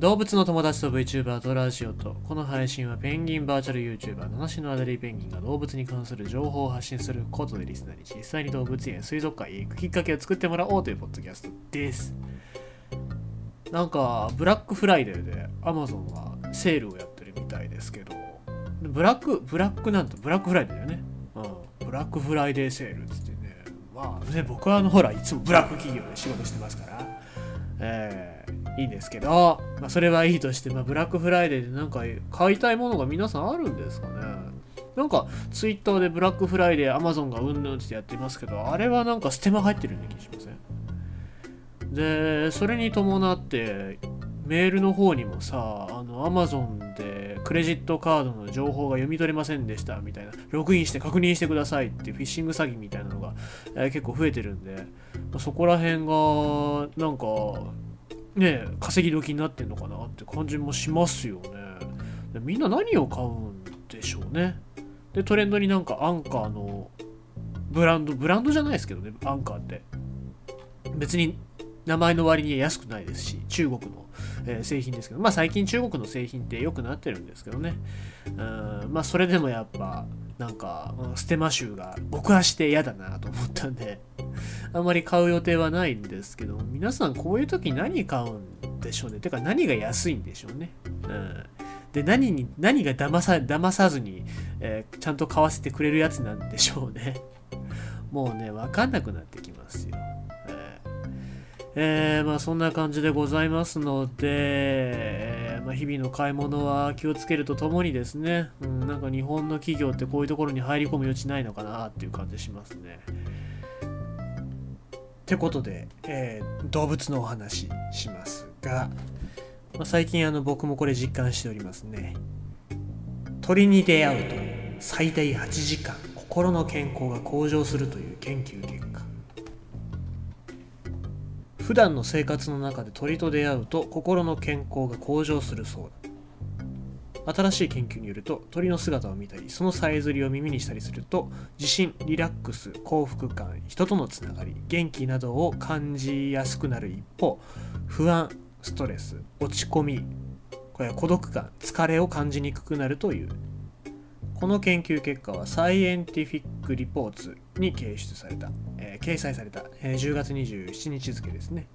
動物の友達と VTuber とラジオとこの配信はペンギンバーチャル YouTuber 七種のアデリーペンギンが動物に関する情報を発信することでリスナーに実際に動物園水族館へ行くきっかけを作ってもらおうというポッドキャストです。なんかブラックフライデーで Amazon がセールをやってるみたいですけど。ブラックブラックなんとブラックフライデーだよね。うん。ブラックフライデーセールっつってね。まあね僕はあのほらいつもブラック企業で仕事してますから。えー。いいんですけど、まあ、それはいいとして、まあ、ブラックフライデーでなんか買いたいものが皆さんあるんですかね。なんかツイッターでブラックフライデーアマゾンがうんぬんってやってますけどあれはなんかステマ入ってるような気しません？でそれに伴ってメールの方にもさあのアマゾンでクレジットカードの情報が読み取れませんでしたみたいなログインして確認してくださいっていうフィッシング詐欺みたいなのが、えー、結構増えてるんで、まあ、そこら辺がなんかね稼ぎ時になってんのかなって感じもしますよね。でみんな何を買うんでしょうね。でトレンドになんかアンカーのブランドブランドじゃないですけどねアンカーって。別に名前の割に安くないですし中国の、えー、製品ですけど。まあ最近中国の製品って良くなってるんですけどね。うんまあそれでもやっぱなんかステマ臭が僕はして嫌だなと思ったんで あんまり買う予定はないんですけど皆さんこういう時何買うんでしょうね。てか何が安いんでしょうね。うん。で何に何が騙さ騙さずに、えー、ちゃんと買わせてくれるやつなんでしょうね。もうね分かんなくなってきますよ。えー、まあそんな感じでございますので、まあ、日々の買い物は気をつけるとともにですね、うん、なんか日本の企業ってこういうところに入り込む余地ないのかなっていう感じしますね。ってことで、えー、動物のお話しますが、まあ、最近あの僕もこれ実感しておりますね。鳥に出会うと最大8時間心の健康が向上するという研究結果。普段の生活の中で鳥と出会うと心の健康が向上するそうだ。新しい研究によると鳥の姿を見たりそのさえずりを耳にしたりすると自信リラックス幸福感人とのつながり元気などを感じやすくなる一方不安ストレス落ち込みこれは孤独感疲れを感じにくくなるという。この研究結果はサイエンティフィック・リポーツに掲出された、えー、掲載された、えー、10月27日付ですね。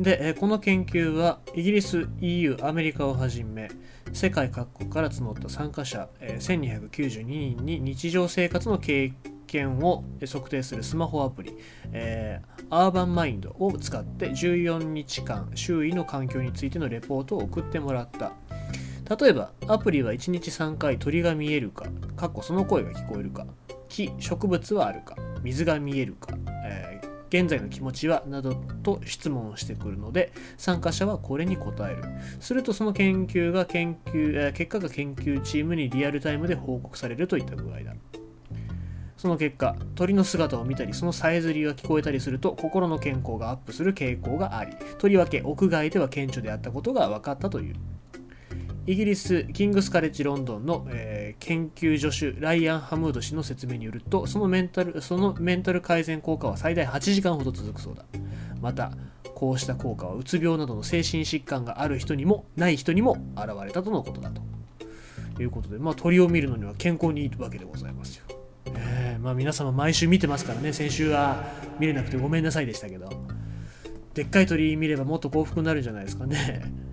で、えー、この研究はイギリス、EU、アメリカをはじめ世界各国から募った参加者、えー、1292人に日常生活の経験を測定するスマホアプリ、えー、アーバンマインドを使って14日間周囲の環境についてのレポートを送ってもらった。例えば、アプリは1日3回鳥が見えるか、かっこその声が聞こえるか、木、植物はあるか、水が見えるか、えー、現在の気持ちはなどと質問をしてくるので、参加者はこれに答える。するとその研究が研究、えー、結果が研究チームにリアルタイムで報告されるといった具合だ。その結果、鳥の姿を見たり、そのさえずりが聞こえたりすると、心の健康がアップする傾向があり、とりわけ屋外では顕著であったことが分かったという。イギリス・キングスカレッジ・ロンドンの、えー、研究助手ライアン・ハムード氏の説明によるとそのメンタルそのメンタル改善効果は最大8時間ほど続くそうだまたこうした効果はうつ病などの精神疾患がある人にもない人にも現れたとのことだということで、まあ、鳥を見るのには健康にいいわけでございますよ。えー、まあ、皆様毎週見てますからね先週は見れなくてごめんなさいでしたけどでっかい鳥見ればもっと幸福になるんじゃないですかね。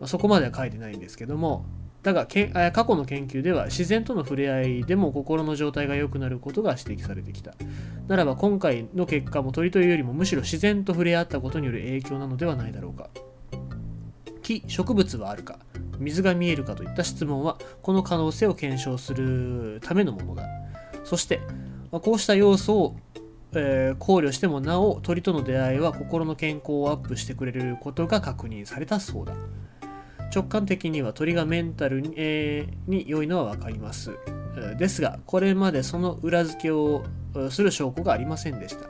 まあ、そこまでは書いてないんですけどもだがけ過去の研究では自然との触れ合いでも心の状態が良くなることが指摘されてきた。ならば今回の結果も鳥というよりもむしろ自然と触れ合ったことによる影響なのではないだろうか。木植物はあるか。水が見えるかといった質問はこの可能性を検証するためのものだ。そしてこうした要素をえー、考慮してもなお鳥との出会いは心の健康をアップしてくれることが確認されたそうだ。直感的には鳥がメンタルに,、えー、に良いのは分かります。ですが、これまでその裏付けをする証拠がありませんでした。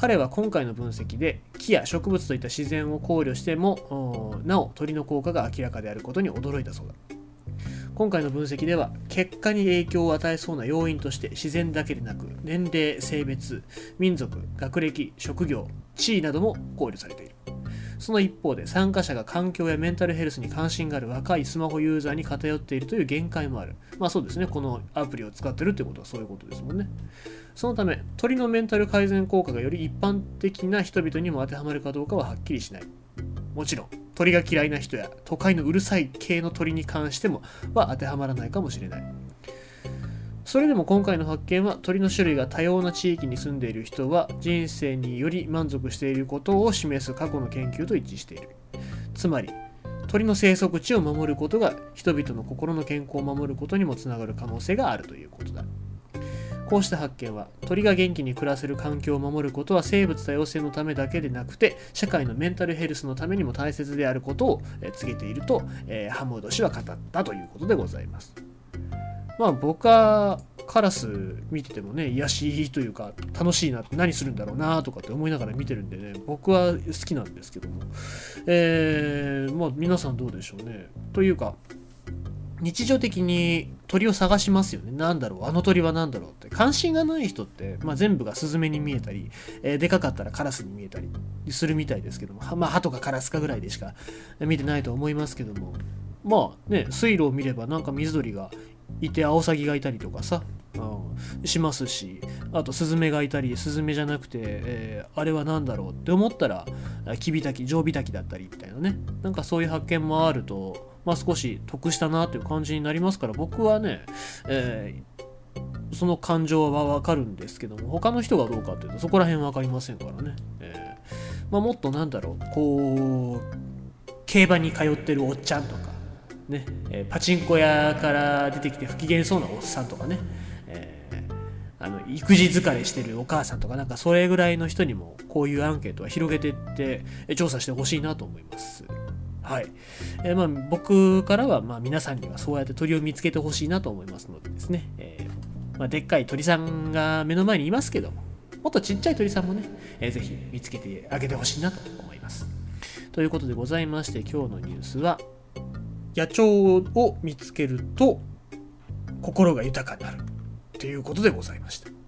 彼は今回の分析で木や植物といった自然を考慮してもなお鳥の効果が明らかであることに驚いたそうだ今回の分析では結果に影響を与えそうな要因として自然だけでなく年齢性別民族学歴職業地位なども考慮されているその一方で参加者が環境やメンタルヘルスに関心がある若いスマホユーザーに偏っているという限界もある。まあそうですね、このアプリを使ってるってことはそういうことですもんね。そのため、鳥のメンタル改善効果がより一般的な人々にも当てはまるかどうかははっきりしない。もちろん、鳥が嫌いな人や都会のうるさい系の鳥に関してもは当てはまらないかもしれない。それでも今回の発見は鳥の種類が多様な地域に住んでいる人は人生により満足していることを示す過去の研究と一致している。つまり鳥の生息地を守ることが人々の心の健康を守ることにもつながる可能性があるということだ。こうした発見は鳥が元気に暮らせる環境を守ることは生物多様性のためだけでなくて社会のメンタルヘルスのためにも大切であることを告げていると、えー、ハムード氏は語ったということでございます。まあ僕はカラス見ててもね癒しというか楽しいなって何するんだろうなとかって思いながら見てるんでね僕は好きなんですけどもえー、まあ皆さんどうでしょうねというか日常的に鳥を探しますよね。なんだろうあの鳥は何だろうって。関心がない人って、まあ、全部がスズメに見えたり、えー、でかかったらカラスに見えたりするみたいですけども、まあ、鳩かカラスかぐらいでしか見てないと思いますけども、まあね、水路を見ればなんか水鳥がいてアオサギがいたりとかさ、うん、しますしあとスズメがいたりスズメじゃなくて、えー、あれは何だろうって思ったらキビタキジョウビタキだったりみたいなね。なんかそういう発見もあると、まあ、少し得したなという感じになりますから僕はね、えー、その感情はわかるんですけども他の人がどうかっていうとそこら辺分かりませんからね、えーまあ、もっとなんだろうこう競馬に通ってるおっちゃんとかねえパチンコ屋から出てきて不機嫌そうなおっさんとかね、えー、あの育児疲れしてるお母さんとかなんかそれぐらいの人にもこういうアンケートは広げていって調査してほしいなと思います。はいえー、まあ、僕からはま皆さんにはそうやって鳥を見つけてほしいなと思いますのでですね、えー、まあ、でっかい鳥さんが目の前にいますけどももっとちっちゃい鳥さんもね、えー、ぜひ見つけてあげてほしいなと思います。ということでございまして今日のニュースは野鳥を見つけると心が豊かになるということでございました。